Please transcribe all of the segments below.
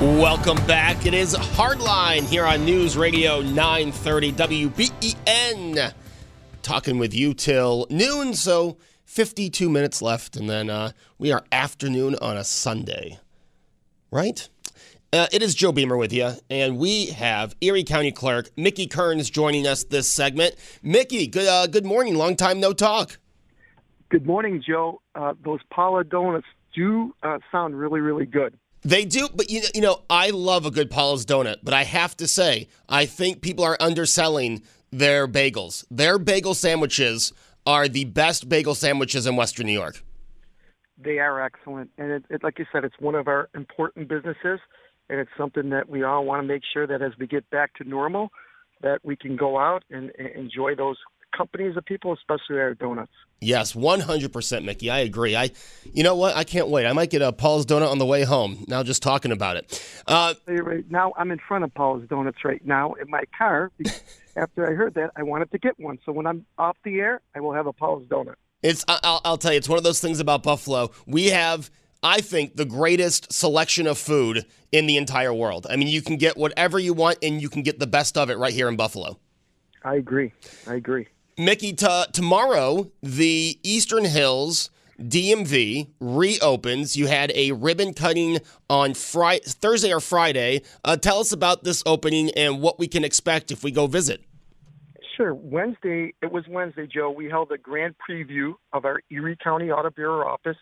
Welcome back. It is Hardline here on News Radio 930 WBEN. Talking with you till noon, so 52 minutes left, and then uh, we are afternoon on a Sunday. Right? Uh, it is Joe Beamer with you, and we have Erie County Clerk Mickey Kearns joining us this segment. Mickey, good uh, good morning. Long time no talk. Good morning, Joe. Uh, those Paula donuts do uh, sound really, really good. They do, but you, you know, I love a good Paula's donut, but I have to say, I think people are underselling their bagels. Their bagel sandwiches are the best bagel sandwiches in Western New York. They are excellent, and it, it, like you said, it's one of our important businesses, and it's something that we all want to make sure that as we get back to normal, that we can go out and, and enjoy those companies of people, especially our donuts. Yes, 100%, Mickey. I agree. I, You know what? I can't wait. I might get a Paul's Donut on the way home, now just talking about it. Uh, now, I'm in front of Paul's Donuts right now in my car. After I heard that, I wanted to get one. So when I'm off the air, I will have a Paul's Donut. It's I'll, I'll tell you, it's one of those things about Buffalo. We have I think, the greatest selection of food in the entire world. I mean, you can get whatever you want and you can get the best of it right here in Buffalo. I agree. I agree. Mickey, t- tomorrow, the Eastern Hills DMV reopens. You had a ribbon cutting on Thursday or Friday. Uh, tell us about this opening and what we can expect if we go visit. Sure. Wednesday, it was Wednesday, Joe. We held a grand preview of our Erie County Auto Bureau office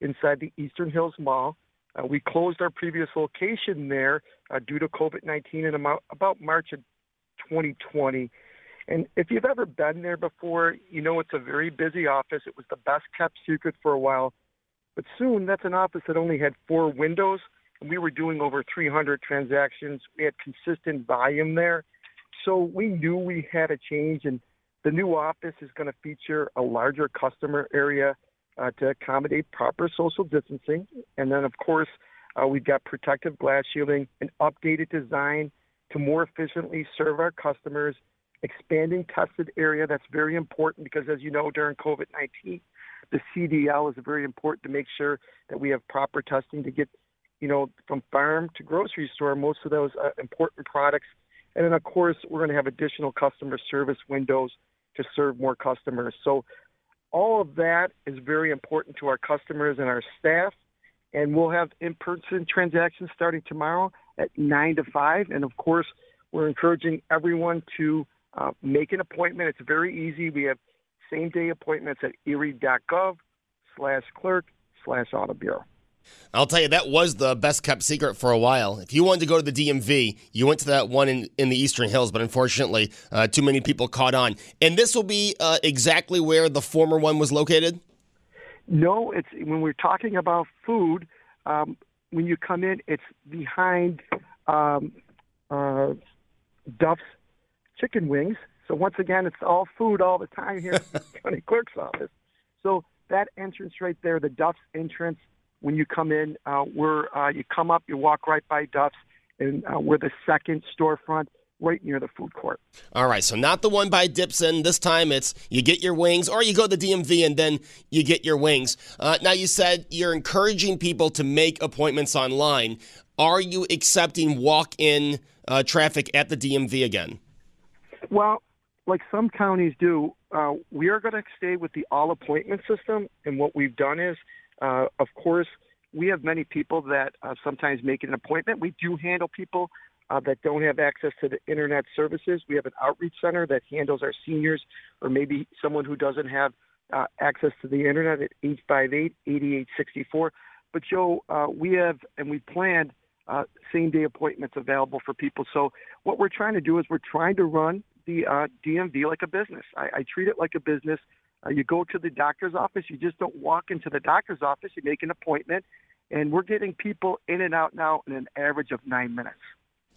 inside the Eastern Hills Mall. Uh, we closed our previous location there uh, due to COVID 19 in about March of 2020. And if you've ever been there before, you know it's a very busy office. It was the best kept secret for a while. But soon, that's an office that only had four windows, and we were doing over 300 transactions. We had consistent volume there. So we knew we had a change, and the new office is going to feature a larger customer area uh, to accommodate proper social distancing. And then, of course, uh, we've got protective glass shielding, an updated design to more efficiently serve our customers, expanding tested area. That's very important because, as you know, during COVID 19, the CDL is very important to make sure that we have proper testing to get, you know, from farm to grocery store, most of those uh, important products. And then, of course, we're going to have additional customer service windows to serve more customers. So all of that is very important to our customers and our staff. And we'll have in-person transactions starting tomorrow at 9 to 5. And of course, we're encouraging everyone to uh, make an appointment. It's very easy. We have same-day appointments at erie.gov slash clerk slash auto bureau. I'll tell you, that was the best kept secret for a while. If you wanted to go to the DMV, you went to that one in, in the Eastern Hills, but unfortunately, uh, too many people caught on. And this will be uh, exactly where the former one was located? No, it's when we're talking about food, um, when you come in, it's behind um, uh, Duff's Chicken Wings. So once again, it's all food all the time here at the county clerk's office. So that entrance right there, the Duff's entrance, when you come in. Uh, we're uh, you come up, you walk right by Duff's, and uh, we're the second storefront right near the food court. All right, so not the one by Dipson. This time it's you get your wings, or you go to the DMV and then you get your wings. Uh, now you said you're encouraging people to make appointments online. Are you accepting walk-in uh, traffic at the DMV again? Well, like some counties do, uh, we are going to stay with the all appointment system. And what we've done is, uh, of course, we have many people that uh, sometimes make an appointment. We do handle people uh, that don't have access to the internet services. We have an outreach center that handles our seniors or maybe someone who doesn't have uh, access to the internet at 858 8864. But Joe, uh, we have and we planned uh, same day appointments available for people. So what we're trying to do is we're trying to run the uh, DMV like a business. I, I treat it like a business. Uh, you go to the doctor's office. You just don't walk into the doctor's office. You make an appointment, and we're getting people in and out now in an average of nine minutes.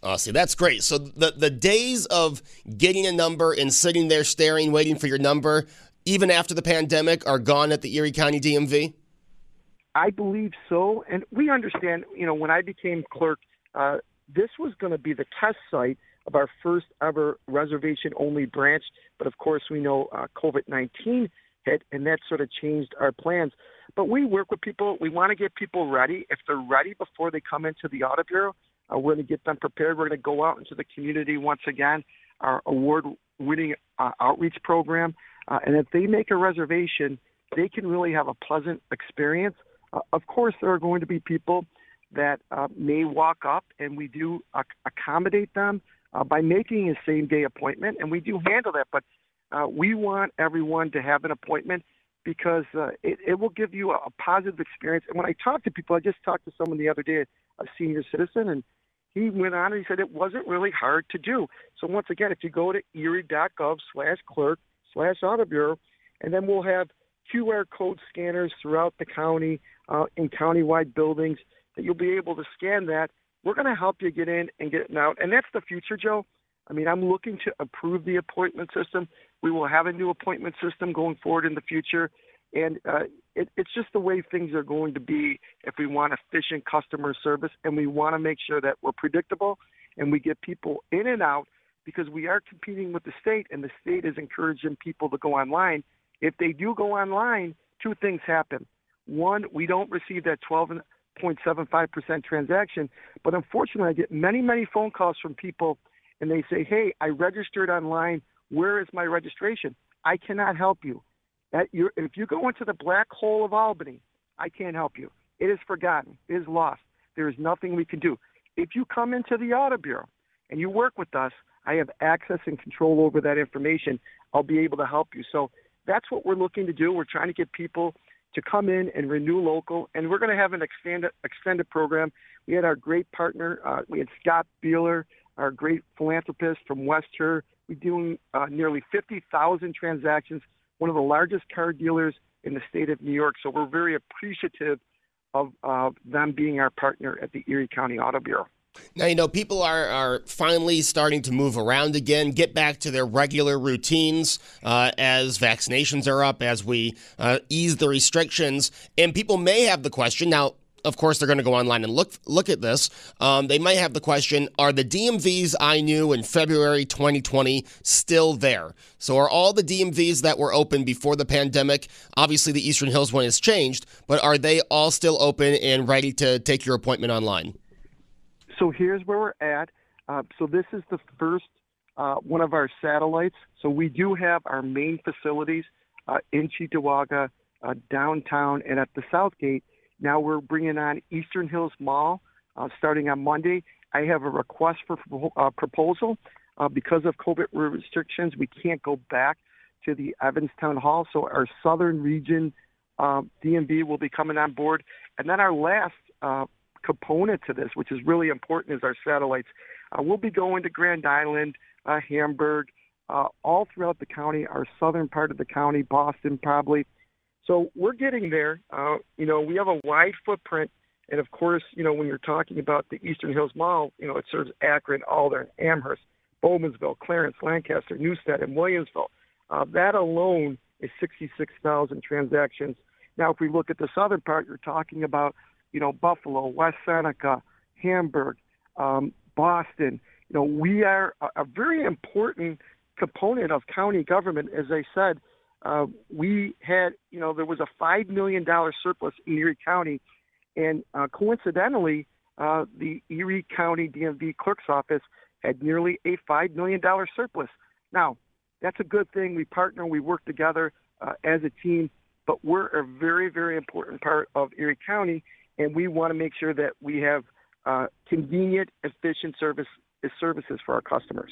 Oh, see, that's great. So the the days of getting a number and sitting there staring, waiting for your number, even after the pandemic, are gone at the Erie County DMV. I believe so, and we understand. You know, when I became clerk, uh, this was going to be the test site of our first ever reservation only branch. But of course, we know uh, COVID 19 hit, and that sort of changed our plans. But we work with people. We want to get people ready. If they're ready before they come into the Auto Bureau, uh, we're going to get them prepared. We're going to go out into the community once again, our award winning uh, outreach program. Uh, and if they make a reservation, they can really have a pleasant experience. Uh, of course, there are going to be people that uh, may walk up, and we do ac- accommodate them uh, by making a same day appointment, and we do handle that. But uh, we want everyone to have an appointment because uh, it, it will give you a, a positive experience. And when I talk to people, I just talked to someone the other day, a senior citizen, and he went on and he said it wasn't really hard to do. So once again, if you go to erie.gov slash clerk slash and then we'll have QR code scanners throughout the county uh, in countywide buildings that you'll be able to scan that. We're going to help you get in and get out. And that's the future, Joe. I mean, I'm looking to improve the appointment system. We will have a new appointment system going forward in the future. And uh, it, it's just the way things are going to be if we want efficient customer service and we want to make sure that we're predictable and we get people in and out because we are competing with the state and the state is encouraging people to go online. If they do go online, two things happen. One, we don't receive that 12.75% transaction, but unfortunately, I get many, many phone calls from people and they say, Hey, I registered online. Where is my registration? I cannot help you. If you go into the black hole of Albany, I can't help you. It is forgotten. It is lost. There is nothing we can do. If you come into the Auto Bureau and you work with us, I have access and control over that information. I'll be able to help you. So that's what we're looking to do. We're trying to get people to come in and renew local, and we're going to have an extended extended program. We had our great partner. Uh, we had Scott Bieler, our great philanthropist from West Herr. We're doing uh, nearly 50,000 transactions one of the largest car dealers in the state of New York. So we're very appreciative of uh, them being our partner at the Erie County Auto Bureau. Now, you know, people are, are finally starting to move around again, get back to their regular routines uh, as vaccinations are up, as we uh, ease the restrictions. And people may have the question now, of course, they're going to go online and look look at this. Um, they might have the question: Are the DMVs I knew in February 2020 still there? So, are all the DMVs that were open before the pandemic? Obviously, the Eastern Hills one has changed, but are they all still open and ready to take your appointment online? So here's where we're at. Uh, so this is the first uh, one of our satellites. So we do have our main facilities uh, in Cheektowaga, uh, downtown, and at the South Gate. Now we're bringing on Eastern Hills Mall uh, starting on Monday. I have a request for uh, proposal. Because of COVID restrictions, we can't go back to the Evans Town Hall. So our southern region DMV will be coming on board. And then our last component to this, which is really important, is our satellites. Uh, we'll be going to Grand Island, uh, Hamburg, uh, all throughout the county, our southern part of the county, Boston probably. So we're getting there. Uh, you know, we have a wide footprint. And of course, you know, when you're talking about the Eastern Hills Mall, you know, it serves Akron, Alden, Amherst, Bowmansville, Clarence, Lancaster, Newstead, and Williamsville. Uh, that alone is 66,000 transactions. Now, if we look at the southern part, you're talking about, you know, Buffalo, West Seneca, Hamburg, um, Boston. You know, we are a, a very important component of county government. As I said, uh, we had, you know, there was a $5 million surplus in Erie County. And uh, coincidentally, uh, the Erie County DMV clerk's office had nearly a $5 million surplus. Now, that's a good thing. We partner, we work together uh, as a team, but we're a very, very important part of Erie County, and we want to make sure that we have uh, convenient, efficient service services for our customers.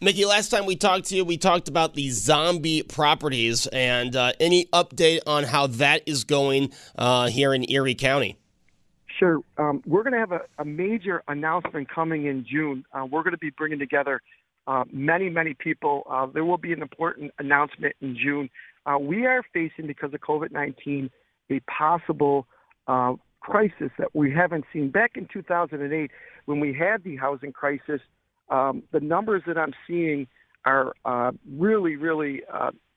Mickey, last time we talked to you, we talked about the zombie properties and uh, any update on how that is going uh, here in Erie County. Sure. Um, we're going to have a, a, major announcement coming in June. Uh, we're going to be bringing together uh, many, many people. Uh, there will be an important announcement in June. Uh, we are facing, because of COVID 19, a possible uh, crisis that we haven't seen. Back in 2008, when we had the housing crisis, um, the numbers that I'm seeing are uh, really, really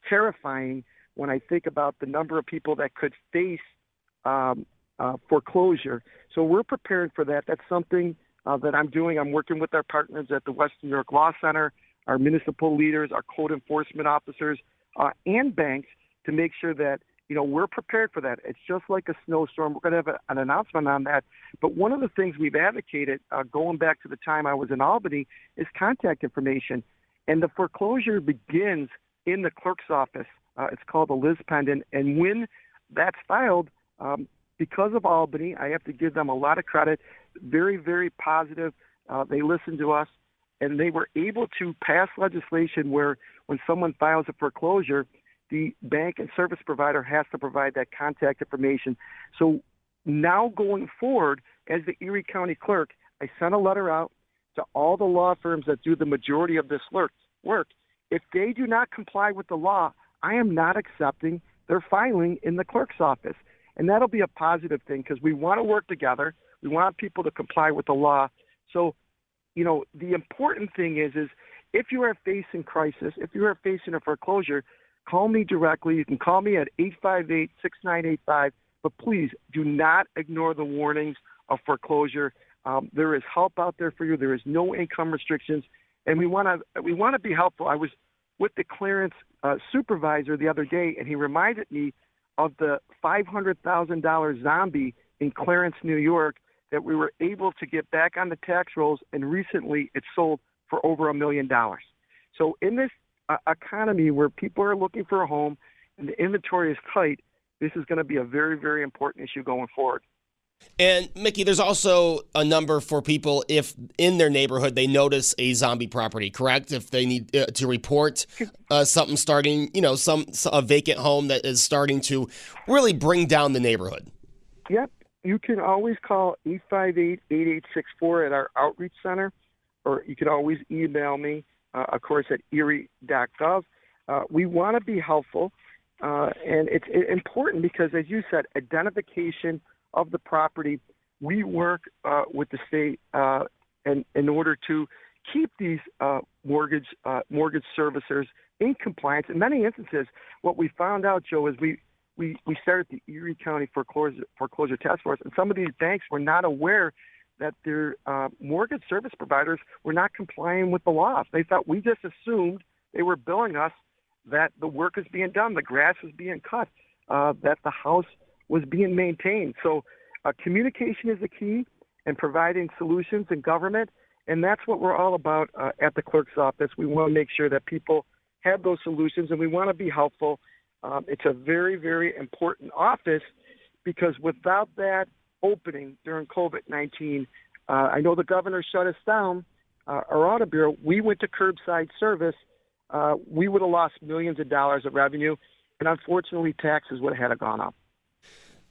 terrifying when I think about the number of people that could face um, uh, foreclosure. So we're preparing for that. That's something uh, that I'm doing. I'm working with our partners at the Western New York Law Center, our municipal leaders, our code enforcement officers, uh, and banks to make sure that you know we're prepared for that. It's just like a snowstorm. We're going to have a, an announcement on that. But one of the things we've advocated, uh, going back to the time I was in Albany, is contact information, and the foreclosure begins in the clerk's office. Uh, it's called a Lis Pendens, and when that's filed, um, because of Albany, I have to give them a lot of credit. Very, very positive. Uh, they listened to us, and they were able to pass legislation where when someone files a foreclosure, the bank and service provider has to provide that contact information. So now going forward, as the Erie County clerk, I sent a letter out to all the law firms that do the majority of this work. If they do not comply with the law, I am not accepting their filing in the clerk's office. And that'll be a positive thing because we want to work together. We want people to comply with the law. So, you know, the important thing is, is if you are facing crisis, if you are facing a foreclosure, call me directly. You can call me at 858-6985. But please do not ignore the warnings of foreclosure. Um, there is help out there for you. There is no income restrictions, and we want to we want to be helpful. I was with the Clarence uh, supervisor the other day, and he reminded me of the $500,000 zombie in Clarence, New York, that we were able to get back on the tax rolls, and recently it sold for over a million dollars. So in this economy where people are looking for a home and the inventory is tight, this is going to be a very, very important issue going forward. And Mickey, there's also a number for people if in their neighborhood they notice a zombie property, correct? If they need uh, to report uh, something starting, you know, some a vacant home that is starting to really bring down the neighborhood. Yep. You can always call 858-8864 at our outreach center, or you can always email me, uh, of course, at erie.gov. Uh, we want to be helpful, uh, and it's important because, as you said, identification – of the property. We work uh, with the state uh, and in order to keep these uh, mortgage uh, mortgage servicers in compliance. In many instances, what we found out, Joe, is we we, we started the Erie County foreclosure foreclosure task force, and some of these banks were not aware that their uh, mortgage service providers were not complying with the laws. They thought we just assumed they were billing us that the work is being done, the grass is being cut, uh, that the house was being maintained. So uh, communication is the key and providing solutions in government. And that's what we're all about uh, at the clerk's office. We want to make sure that people have those solutions and we want to be helpful. Um, it's a very, very important office because without that opening during COVID 19, uh, I know the governor shut us down, uh, our auto bureau. We went to curbside service. Uh, we would have lost millions of dollars of revenue, and unfortunately, taxes would have had to gone up.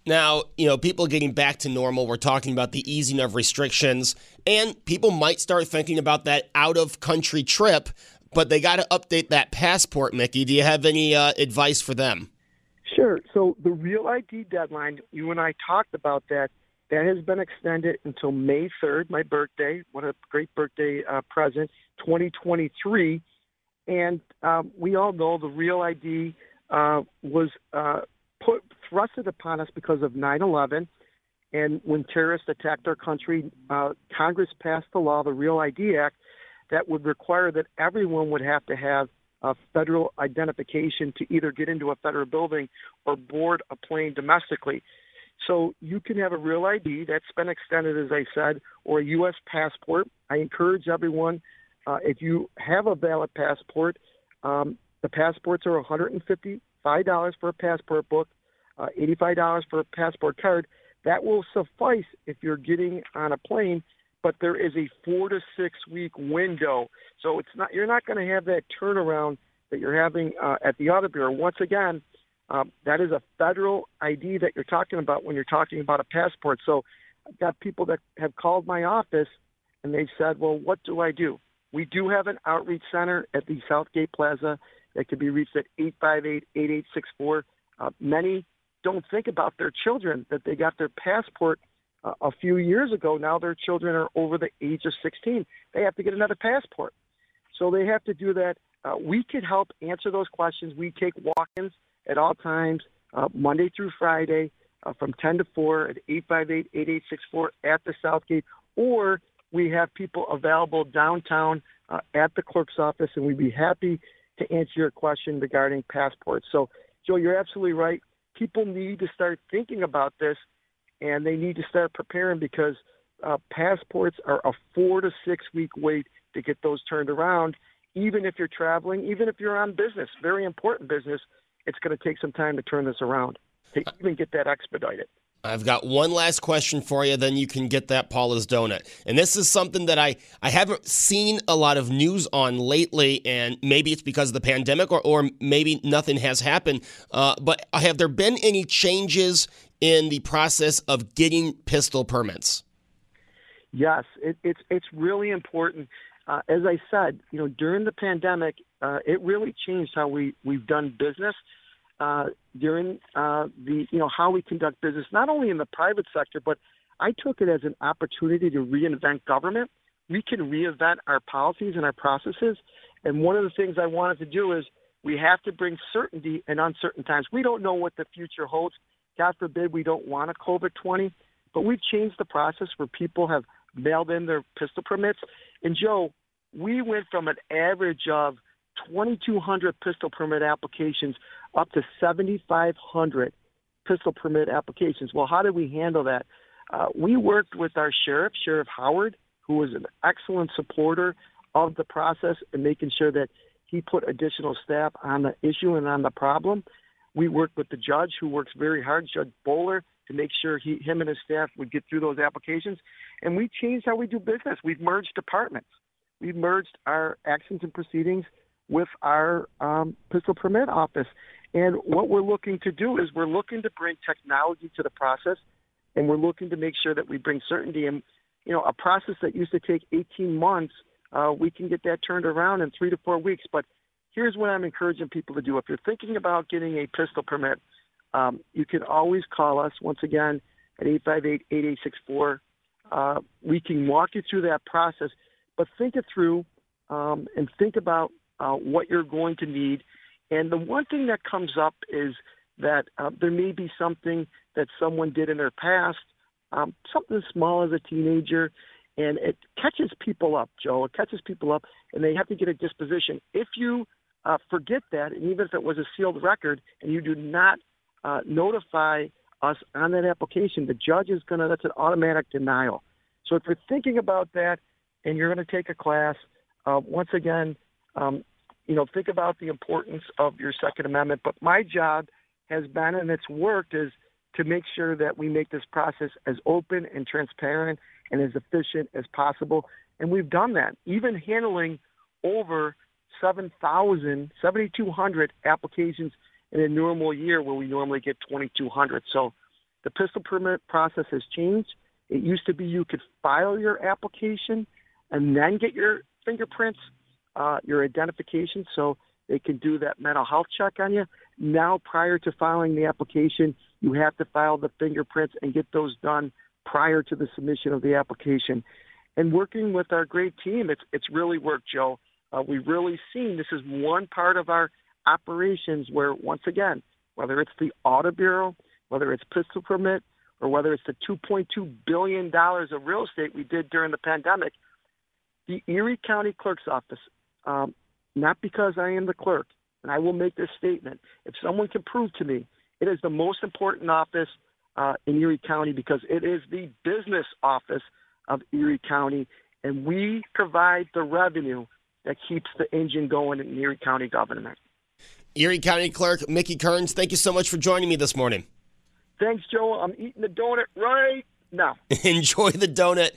Now, you know, people getting back to normal, we're talking about the easing of restrictions, and people might start thinking about that out of country trip, but they got to update that passport, Mickey. Do you have any uh, advice for them? Sure. So, the Real ID deadline, you and I talked about that. That has been extended until May 3rd, my birthday. What a great birthday uh, present, 2023. And um, we all know the Real ID uh, was uh, put thrusted upon us because of 9/11, and when terrorists attacked our country, uh, Congress passed the law, the Real ID Act, that would require that everyone would have to have a federal identification to either get into a federal building or board a plane domestically. So you can have a real ID that's been extended, as I said, or a U.S. passport. I encourage everyone, uh, if you have a valid passport, Um, the passports are $155 for a passport book, uh, $85 for a passport card. That will suffice if you're getting on a plane, but there is a four to six week window. So it's not you're not going to have that turnaround that you're having uh, at the Auto Bureau. Once again, um, that is a federal ID that you're talking about when you're talking about a passport. So I've got people that have called my office and they've said, well, what do I do? We do have an outreach center at the Southgate Plaza that can be reached at 858-8864. Uh, many don't think about their children, that they got their passport uh, a few years ago. Now their children are over the age of 16. They have to get another passport. So they have to do that. Uh, we can help answer those questions. We take walk-ins at all times, uh, Monday through Friday, uh, from 10 to 4 at 858-8864 at the Southgate, or we have people available downtown uh, at the clerk's office, and we'd be happy to answer your question regarding passports. So, Joe, you're absolutely right. People need to start thinking about this, and they need to start preparing because uh, passports are a four to six week wait to get those turned around. Even if you're traveling, even if you're on business, very important business, it's going to take some time to turn this around to even get that expedited. I've got one last question for you, then you can get that Paula's donut. And this is something that I, I haven't seen a lot of news on lately, and maybe it's because of the pandemic or, or maybe nothing has happened. Uh, but have there been any changes in the process of getting pistol permits? Yes, it, it's it's really important. Uh, as I said, you know, during the pandemic, uh, it really changed how we we've done business uh, during uh, the you know how we conduct business, not only in the private sector, but I took it as an opportunity to reinvent government. We can reinvent our policies and our processes. And one of the things I wanted to do is we have to bring certainty in uncertain times. We don't know what the future holds. God forbid we don't want a COVID 20, but we've changed the process where people have mailed in their pistol permits. And Joe, we went from an average of 2,200 pistol permit applications up to 7,500 pistol permit applications. Well, how did we handle that? Uh, we worked with our sheriff, Sheriff Howard, who was an excellent supporter of the process and making sure that he put additional staff on the issue and on the problem. We worked with the judge, who works very hard, Judge Bowler, to make sure he, him and his staff would get through those applications. And we changed how we do business. We've merged departments. We've merged our actions and proceedings with our um, pistol permit office. And what we're looking to do is we're looking to bring technology to the process, and we're looking to make sure that we bring certainty. And you know, a process that used to take 18 months, uh, we can get that turned around in three to four weeks. But here's what I'm encouraging people to do: if you're thinking about getting a pistol permit, um, you can always call us once again at 858-8864. Uh, we can walk you through that process, but think it through um, and think about uh, what you're going to need and the one thing that comes up is that uh, there may be something that someone did in their past, um, something small as a teenager, and it catches people up, Joe. It catches people up, and they have to get a disposition. If you uh, forget that, and even if it was a sealed record, and you do not uh, notify us on that application, the judge is going to, that's an automatic denial. So if you're thinking about that and you're going to take a class, uh, once again, um, you know, think about the importance of your Second Amendment. But my job has been, and it's worked, is to make sure that we make this process as open and transparent and as efficient as possible. And we've done that, even handling over 7,000, 7,200 applications in a normal year where we normally get 2,200. So the pistol permit process has changed. It used to be you could file your application and then get your fingerprints uh, your identification so they can do that mental health check on you. Now, prior to filing the application, you have to file the fingerprints and get those done prior to the submission of the application. And working with our great team, it's it's really worked, Joe. Uh, we've really seen this is one part of our operations where, once again, whether it's the Auto Bureau, whether it's pistol permit, or whether it's the 2.2 billion dollars of real estate we did during the pandemic, the Erie County Clerk's Office um, not because I am the clerk, and I will make this statement. If someone can prove to me it is the most important office uh, in Erie County because it is the business office of Erie County, and we provide the revenue that keeps the engine going in Erie County government. Erie County Clerk Mickey Kearns, thank you so much for joining me this morning. Thanks, Joe. I'm eating the donut right now. Enjoy the donut.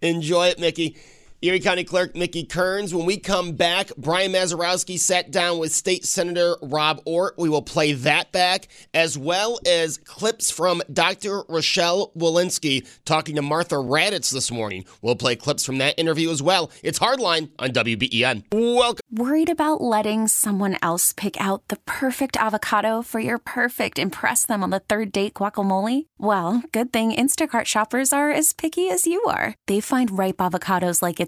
Enjoy it, Mickey. Erie County Clerk Mickey Kearns. When we come back, Brian Mazurowski sat down with State Senator Rob Ortt. We will play that back, as well as clips from Dr. Rochelle Walensky talking to Martha Raddatz this morning. We'll play clips from that interview as well. It's Hardline on WBEN. Welcome. Worried about letting someone else pick out the perfect avocado for your perfect impress them on the third date guacamole? Well, good thing Instacart shoppers are as picky as you are. They find ripe avocados like it's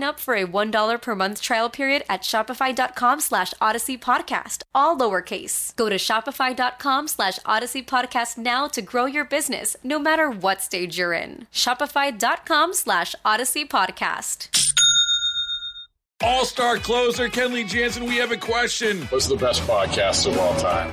up for a $1 per month trial period at shopify.com slash odyssey podcast, all lowercase. Go to shopify.com slash odyssey podcast now to grow your business, no matter what stage you're in. Shopify.com slash odyssey podcast. All star closer Kenley Jansen, we have a question. What's the best podcast of all time?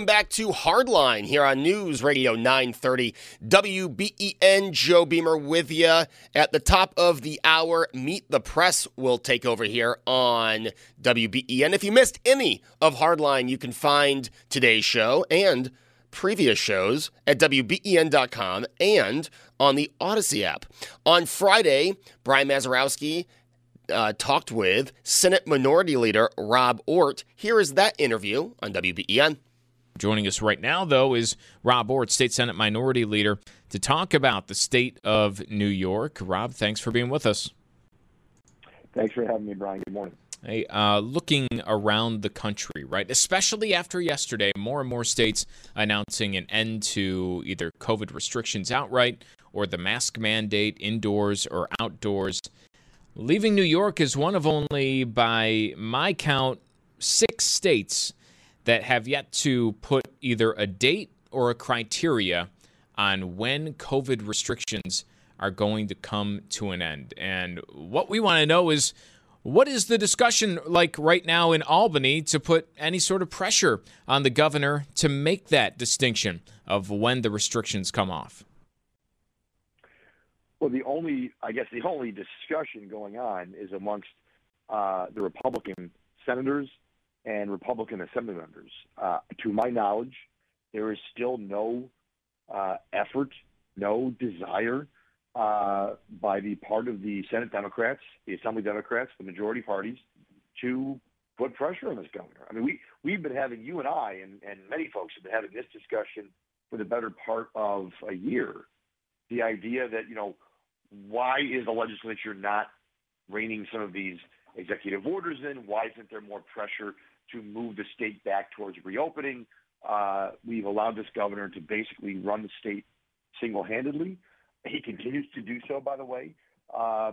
Welcome back to Hardline here on News Radio 930 WBEN. Joe Beamer with you at the top of the hour. Meet the Press will take over here on WBEN. If you missed any of Hardline, you can find today's show and previous shows at WBEN.com and on the Odyssey app. On Friday, Brian Mazurowski uh, talked with Senate Minority Leader Rob Ortt. Here is that interview on WBEN. Joining us right now, though, is Rob Ortt, State Senate Minority Leader, to talk about the state of New York. Rob, thanks for being with us. Thanks for having me, Brian. Good morning. Hey, uh, looking around the country, right, especially after yesterday, more and more states announcing an end to either COVID restrictions outright or the mask mandate indoors or outdoors. Leaving New York is one of only, by my count, six states that have yet to put either a date or a criteria on when COVID restrictions are going to come to an end. And what we want to know is what is the discussion like right now in Albany to put any sort of pressure on the governor to make that distinction of when the restrictions come off? Well, the only, I guess, the only discussion going on is amongst uh, the Republican senators and Republican Assembly members. Uh, to my knowledge, there is still no uh, effort, no desire uh, by the part of the Senate Democrats, the Assembly Democrats, the majority parties, to put pressure on this governor. I mean, we we've been having you and I and, and many folks have been having this discussion for the better part of a year. The idea that you know why is the legislature not reining some of these executive orders in? Why isn't there more pressure to move the state back towards reopening? Uh, we've allowed this governor to basically run the state single-handedly. He continues to do so, by the way. Uh,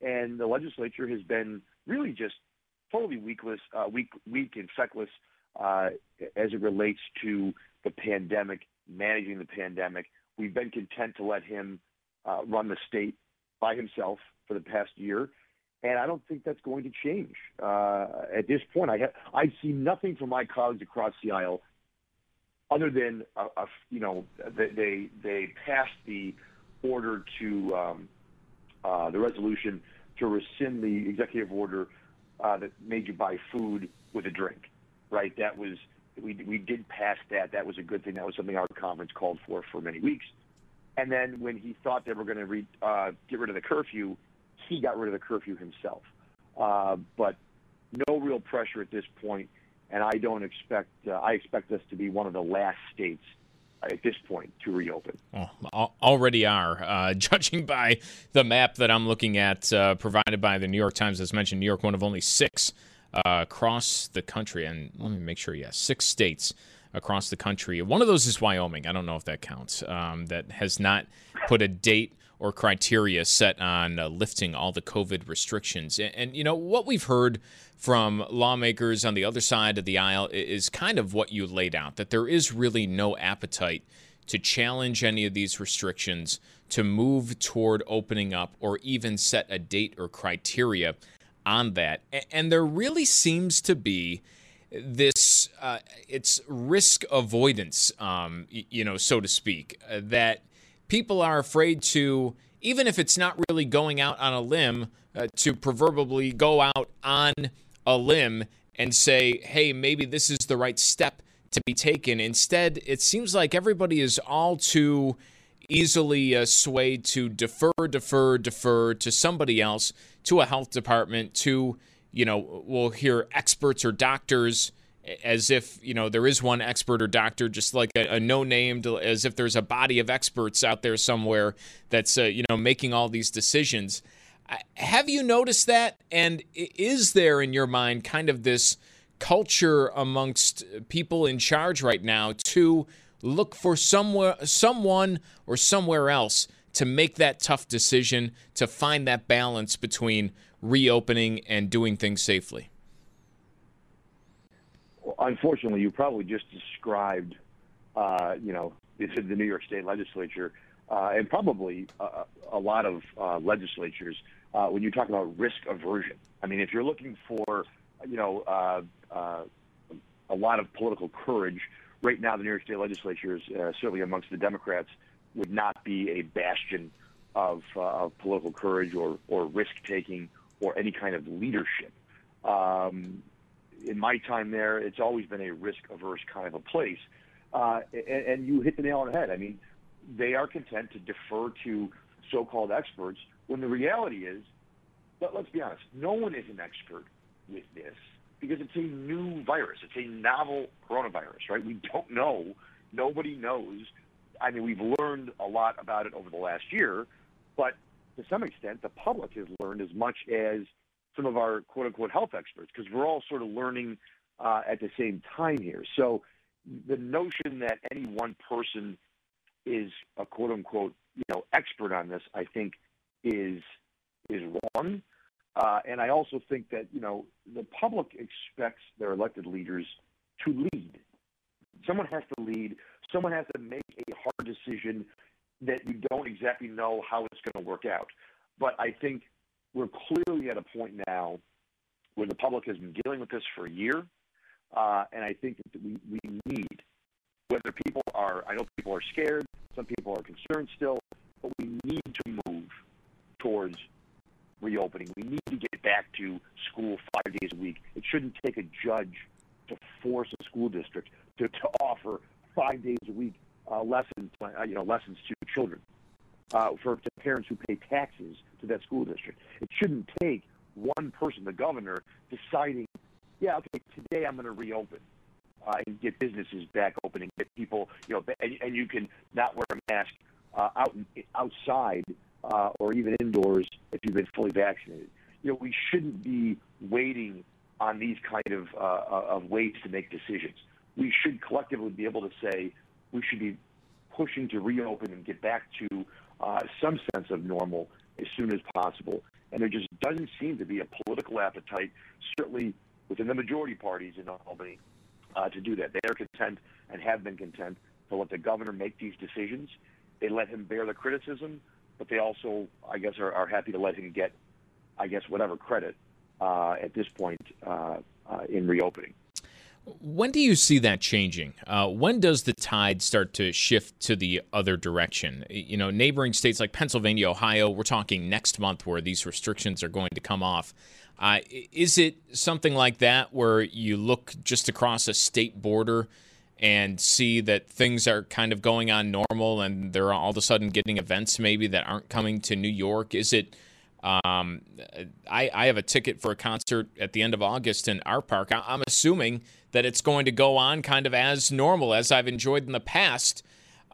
and the legislature has been really just totally weakless, uh, weak, weak and feckless uh, as it relates to the pandemic, managing the pandemic. We've been content to let him uh, run the state by himself for the past year, and I don't think that's going to change. Uh, at this point, I, ha- I see nothing from my colleagues across the aisle other than a, a, you know they they passed the order to um, uh, the resolution to rescind the executive order uh, that made you buy food with a drink, right? That was we we did pass that. That was a good thing. That was something our conference called for for many weeks. And then when he thought they were going to re, uh, get rid of the curfew, he got rid of the curfew himself. Uh, but no real pressure at this point, and I don't expect. Uh, I expect us to be one of the last states at this point to reopen. Well, already are, uh, judging by the map that I'm looking at, uh, provided by the New York Times, as mentioned. New York, one of only six uh, across the country, and let me make sure. Yes, six states across the country. One of those is Wyoming. I don't know if that counts. Um, that has not put a date or criteria set on uh, lifting all the COVID restrictions. And, and, you know, what we've heard from lawmakers on the other side of the aisle is kind of what you laid out that there is really no appetite to challenge any of these restrictions, to move toward opening up, or even set a date or criteria on that. And there really seems to be this uh, it's risk avoidance, um, you know, so to speak, uh, that people are afraid to, even if it's not really going out on a limb, uh, to proverbially go out on a limb and say, hey, maybe this is the right step to be taken. Instead, it seems like everybody is all too easily uh, swayed to defer, defer, defer to somebody else, to a health department, to, you know, we'll hear experts or doctors as if you know there is one expert or doctor, just like a, a no named, as if there's a body of experts out there somewhere that's uh, you know making all these decisions. Have you noticed that? And is there in your mind kind of this culture amongst people in charge right now to look for somewhere, someone or somewhere else to make that tough decision to find that balance between reopening and doing things safely? Unfortunately, you probably just described, uh, you know, the New York State Legislature uh, and probably a, a lot of uh, legislatures uh, when you talk about risk aversion. I mean, if you're looking for, you know, uh, uh, a lot of political courage, right now the New York State Legislature is certainly amongst the Democrats would not be a bastion of, of political courage or, or risk taking or any kind of leadership. Um, in my time there, it's always been a risk averse kind of a place. Uh, and, and you hit the nail on the head. I mean, they are content to defer to so called experts when the reality is, but let's be honest, no one is an expert with this because it's a new virus. It's a novel coronavirus, right? We don't know. Nobody knows. I mean, we've learned a lot about it over the last year, but to some extent, the public has learned as much as some of our quote unquote health experts because we're all sort of learning uh, at the same time here. So the notion that any one person is a quote unquote you know expert on this, I think is is wrong. Uh, and I also think that you know the public expects their elected leaders to lead. Someone has to lead. Someone has to make a hard decision that you don't exactly know how it's going to work out. But I think we're clearly at a point now where the public has been dealing with this for a year, uh, and I think that we, we need, whether people are, I know people are scared, some people are concerned still, but we need to move towards reopening. We need to get back to school five days a week. It shouldn't take a judge to force a school district to, to offer five days a week uh, lessons, uh, you know, lessons to children uh, for to parents who pay taxes to that school district. It shouldn't take one person, the governor, deciding, yeah, okay, today I'm going to reopen uh, and get businesses back open and get people, you know, and, and you can not wear a mask uh, out outside uh, or even indoors if you've been fully vaccinated. you know, we shouldn't be waiting on these kind of uh, of ways to make decisions. We should collectively be able to say we should be pushing to reopen and get back to uh, some sense of normal as soon as possible. And there just doesn't seem to be a political appetite, certainly within the majority parties in Albany, uh, to do that. They are content and have been content to let the governor make these decisions. They let him bear the criticism, but they also, I guess, are, are happy to let him get, I guess, whatever credit uh, at this point uh, uh, in reopening. When do you see that changing? Uh, when does the tide start to shift to the other direction? You know, neighboring states like Pennsylvania, Ohio, we're talking next month where these restrictions are going to come off. Uh, is it something like that where you look just across a state border and see that things are kind of going on normal and they're all of a sudden getting events maybe that aren't coming to New York? Is it um, I, I have a ticket for a concert at the end of August in our park. I, I'm assuming that it's going to go on kind of as normal as I've enjoyed in the past.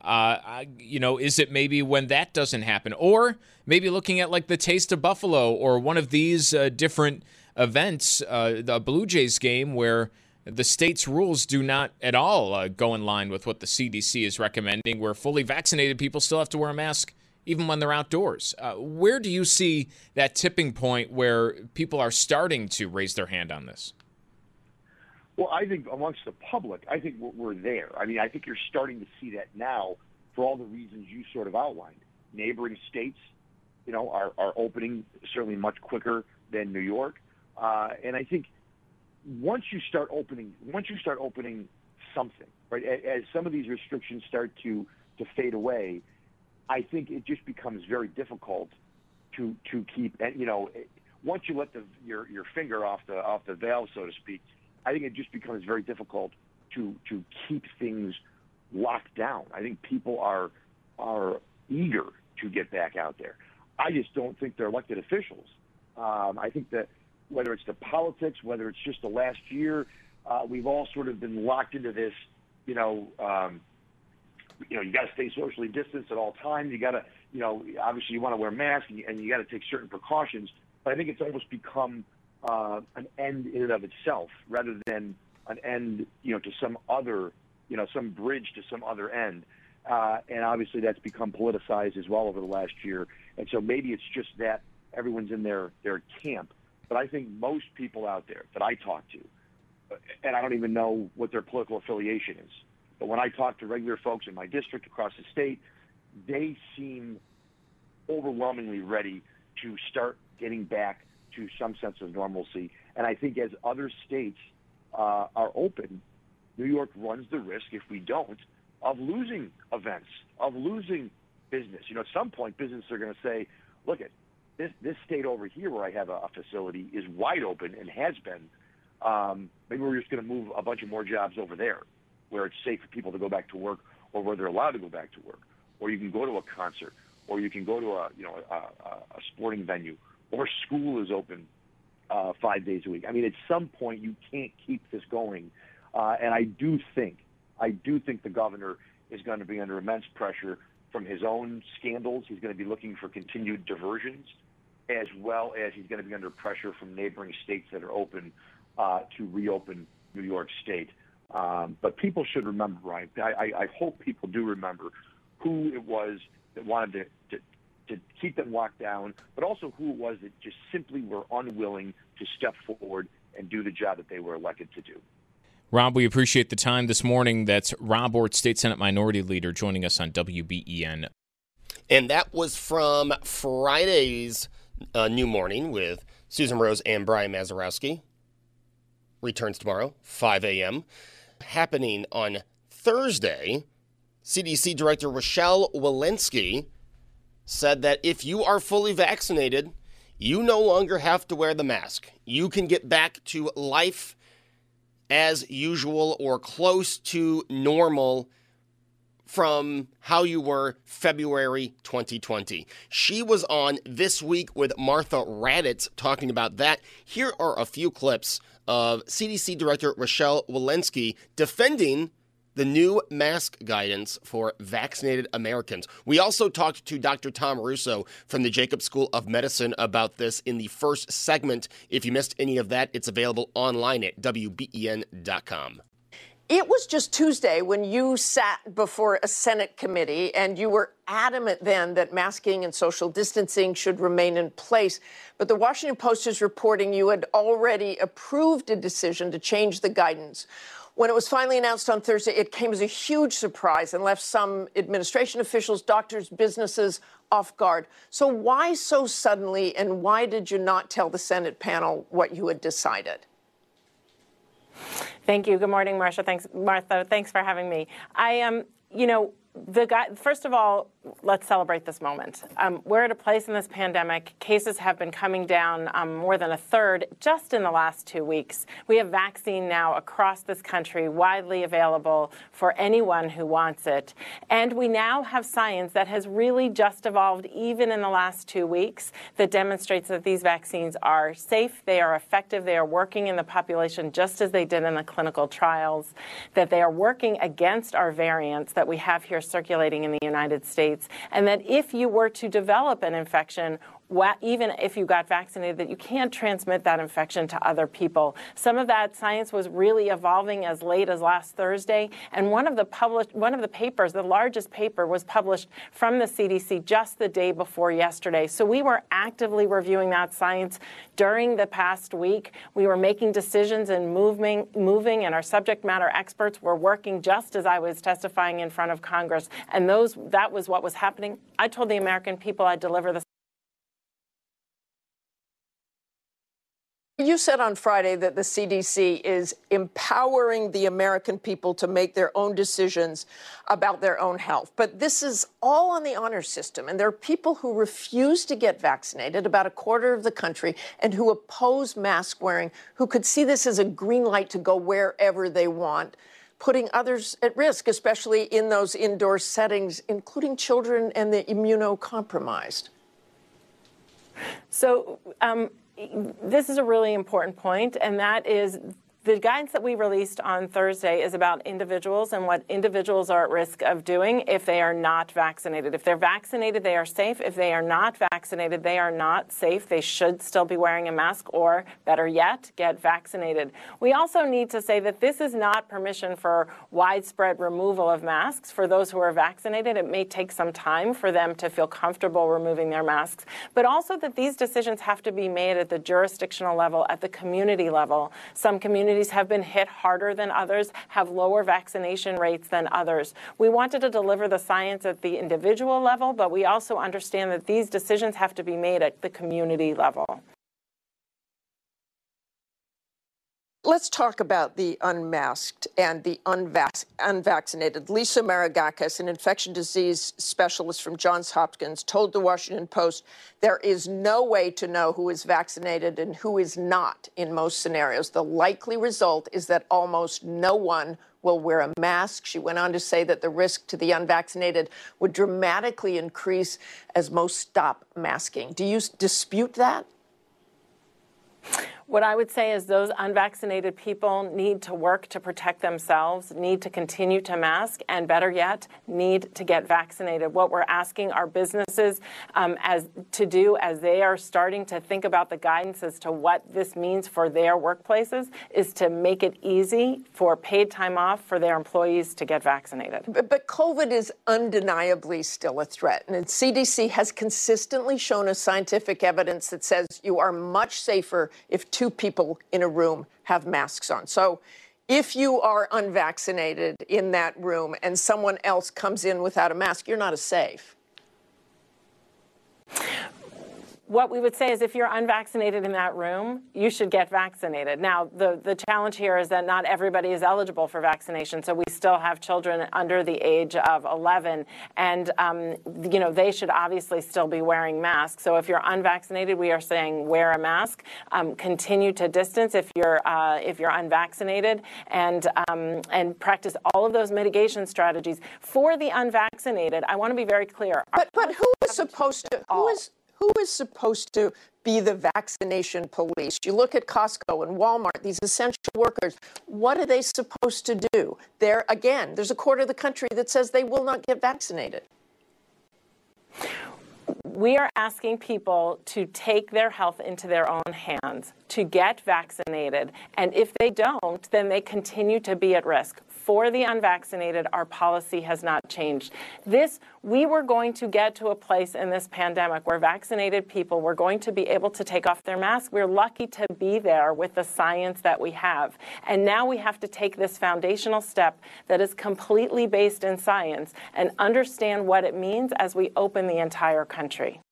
Uh, you know, is it maybe when that doesn't happen, or maybe looking at like the Taste of Buffalo or one of these uh, different events, uh, the Blue Jays game where the state's rules do not at all uh, go in line with what the CDC is recommending, where fully vaccinated people still have to wear a mask even when they're outdoors. Uh, where do you see that tipping point where people are starting to raise their hand on this? Well, I think amongst the public, I think we're there. I mean, I think you're starting to see that now for all the reasons you sort of outlined. Neighboring states, you know, are, are opening certainly much quicker than New York. Uh, and I think once you start opening, once you start opening something, right, as some of these restrictions start to to fade away, I think it just becomes very difficult to to keep. And you know, once you let the your your finger off the off the valve, so to speak, I think it just becomes very difficult to to keep things locked down. I think people are are eager to get back out there. I just don't think they're elected officials. Um, I think that whether it's the politics, whether it's just the last year, uh, we've all sort of been locked into this, you know, um, you know, you got to stay socially distanced at all times. You got to, you know, obviously you want to wear masks and you, you got to take certain precautions. But I think it's almost become uh, an end in and of itself rather than an end, you know, to some other, you know, some bridge to some other end. Uh, and obviously that's become politicized as well over the last year. And so maybe it's just that everyone's in their, their camp. But I think most people out there that I talk to, and I don't even know what their political affiliation is, but when I talk to regular folks in my district across the state, they seem overwhelmingly ready to start getting back to some sense of normalcy. And I think as other states uh, are open, New York runs the risk, if we don't, of losing events, of losing business. You know, at some point, businesses are going to say, look, at this this state over here where I have a, a facility is wide open and has been. Um, maybe we're just going to move a bunch of more jobs over there where it's safe for people to go back to work or where they're allowed to go back to work. Or you can go to a concert or you can go to a, you know, a, a sporting venue or school is open uh, five days a week. I mean, at some point you can't keep this going. Uh, and I do think, I do think the governor is going to be under immense pressure from his own scandals. He's going to be looking for continued diversions, as well as he's going to be under pressure from neighboring states that are open uh, to reopen New York State. Um, but people should remember, right? I, I, hope people do remember who it was that wanted to, to, to keep them locked down, but also who it was that just simply were unwilling to step forward and do the job that they were elected to do. Rob, we appreciate the time this morning. That's Rob Ortt, State Senate Minority Leader, joining us on WBEN. And that was from Friday's uh, New Morning with Susan Rose and Brian Mazurowski. Returns tomorrow, 5 a.m happening on Thursday, CDC Director Rochelle Walensky said that if you are fully vaccinated, you no longer have to wear the mask. You can get back to life as usual or close to normal from how you were February 2020. She was on This Week with Martha Raddatz talking about that. Here are a few clips of CDC Director Rochelle Walensky defending the new mask guidance for vaccinated Americans. We also talked to Dr. Tom Russo from the Jacobs School of Medicine about this in the first segment. If you missed any of that, it's available online at WBEN.com. It was just Tuesday when you sat before a Senate committee and you were adamant then that masking and social distancing should remain in place. But the Washington Post is reporting you had already approved a decision to change the guidance. When it was finally announced on Thursday, it came as a huge surprise and left some administration officials, doctors, businesses off guard. So, why so suddenly, and why did you not tell the Senate panel what you had decided? Thank you. Good morning, Marcia. Thanks, Martha. Thanks for having me. I am, um, you know, the guy, first of all, let's celebrate this moment. Um, we're at a place in this pandemic. Cases have been coming down um, more than a third just in the last two weeks. We have vaccine now across this country, widely available for anyone who wants it. And we now have science that has really just evolved, even in the last two weeks, that demonstrates that these vaccines are safe, they are effective, they are working in the population just as they did in the clinical trials, that they are working against our variants that we have here circulating in the United States, and that if you were to develop an infection even if you got vaccinated, that you can't transmit that infection to other people. Some of that science was really evolving as late as last Thursday, and one of the published, one of the papers, the largest paper, was published from the CDC just the day before yesterday. So we were actively reviewing that science during the past week. We were making decisions and moving, moving, and our subject matter experts were working just as I was testifying in front of Congress, and those that was what was happening. I told the American people I'd deliver the You said on Friday that the CDC is empowering the American people to make their own decisions about their own health. But this is all on the honor system. And there are people who refuse to get vaccinated, about a quarter of the country, and who oppose mask wearing, who could see this as a green light to go wherever they want, putting others at risk, especially in those indoor settings, including children and the immunocompromised. So, um, this is a really important point, and that is the guidance that we released on Thursday is about individuals and what individuals are at risk of doing if they are not vaccinated. If they're vaccinated, they are safe. If they are not vaccinated, they are not safe. They should still be wearing a mask or, better yet, get vaccinated. We also need to say that this is not permission for widespread removal of masks. For those who are vaccinated, it may take some time for them to feel comfortable removing their masks, but also that these decisions have to be made at the jurisdictional level, at the community level. Some communities communities have been hit harder than others, have lower vaccination rates than others. We wanted to deliver the science at the individual level, but we also understand that these decisions have to be made at the community level. Let's talk about the unmasked and the unvac- unvaccinated. Lisa Maragakis, an infection disease specialist from Johns Hopkins, told the Washington Post there is no way to know who is vaccinated and who is not in most scenarios. The likely result is that almost no one will wear a mask. She went on to say that the risk to the unvaccinated would dramatically increase as most stop masking. Do you dispute that? What I would say is those unvaccinated people need to work to protect themselves, need to continue to mask, and better yet, need to get vaccinated. What we're asking our businesses um, as to do as they are starting to think about the guidance as to what this means for their workplaces is to make it easy for paid time off for their employees to get vaccinated. But, but COVID is undeniably still a threat, and CDC has consistently shown us scientific evidence that says you are much safer if two people in a room have masks on. So if you are unvaccinated in that room and someone else comes in without a mask, you're not as safe what we would say is if you're unvaccinated in that room, you should get vaccinated. Now, the, the challenge here is that not everybody is eligible for vaccination. So we still have children under the age of 11, and, um, you know, they should obviously still be wearing masks. So if you're unvaccinated, we are saying wear a mask, um, continue to distance if you're, uh, if you're unvaccinated, and, um, and practice all of those mitigation strategies. For the unvaccinated, I want to be very clear. But, but who is supposed to, who is, Who is supposed to be the vaccination police? You look at Costco and Walmart, these essential workers, what are they supposed to do? There, again, there's a quarter of the country that says they will not get vaccinated we are asking people to take their health into their own hands, to get vaccinated. And if they don't, then they continue to be at risk for the unvaccinated, our policy has not changed. This, we were going to get to a place in this pandemic where vaccinated people were going to be able to take off their mask. We're lucky to be there with the science that we have. And now we have to take this foundational step that is completely based in science and understand what it means as we open the entire country.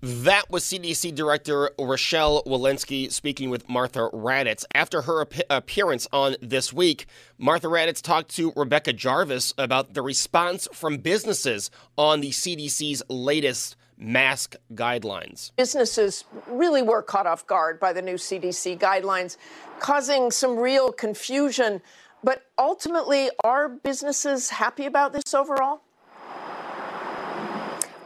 That was CDC Director Rochelle Walensky speaking with Martha Raddatz. After her ap- appearance on This Week, Martha Raddatz talked to Rebecca Jarvis about the response from businesses on the CDC's latest mask guidelines. Businesses really were caught off guard by the new CDC guidelines, causing some real confusion. But ultimately, are businesses happy about this overall?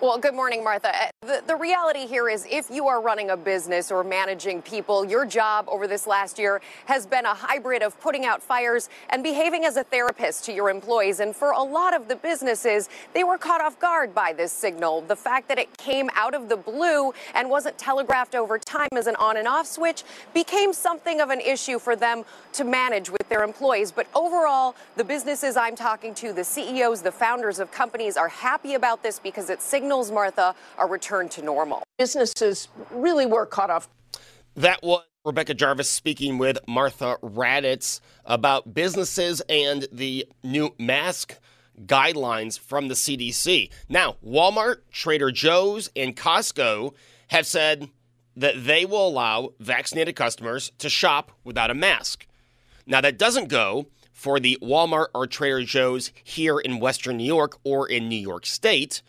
Well, good morning, Martha. The, the, reality here is if you are running a business or managing people, your job over this last year has been a hybrid of putting out fires and behaving as a therapist to your employees. And for a lot of the businesses, they were caught off guard by this signal. The fact that it came out of the blue and wasn't telegraphed over time as an on and off switch became something of an issue for them to manage with their employees. But overall, the businesses I'm talking to, the CEOs, the founders of companies are happy about this because it signals signals, Martha, are returned to normal. Businesses really were caught off. That was Rebecca Jarvis speaking with Martha Raddatz about businesses and the new mask guidelines from the CDC. Now, Walmart, Trader Joe's, and Costco have said that they will allow vaccinated customers to shop without a mask. Now, that doesn't go for the Walmart or Trader Joe's here in Western New York or in New York State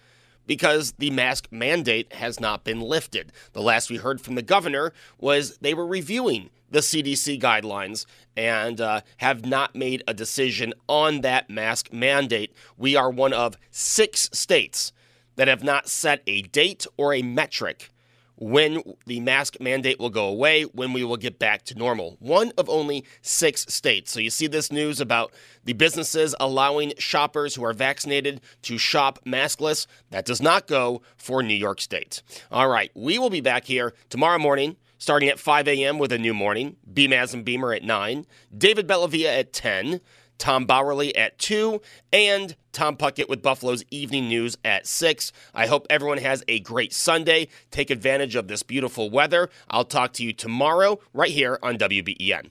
because the mask mandate has not been lifted. The last we heard from the governor was they were reviewing the CDC guidelines and uh, have not made a decision on that mask mandate. We are one of six states that have not set a date or a metric when the mask mandate will go away, when we will get back to normal. One of only six states. So you see this news about the businesses allowing shoppers who are vaccinated to shop maskless. That does not go for New York State. All right, we will be back here tomorrow morning starting at 5 a.m. with a new morning. Beamaz and Beamer at 9. David Bellavia at 10. Tom Bauerle at 2, and Tom Puckett with Buffalo's Evening News at 6. I hope everyone has a great Sunday. Take advantage of this beautiful weather. I'll talk to you tomorrow right here on WBEN.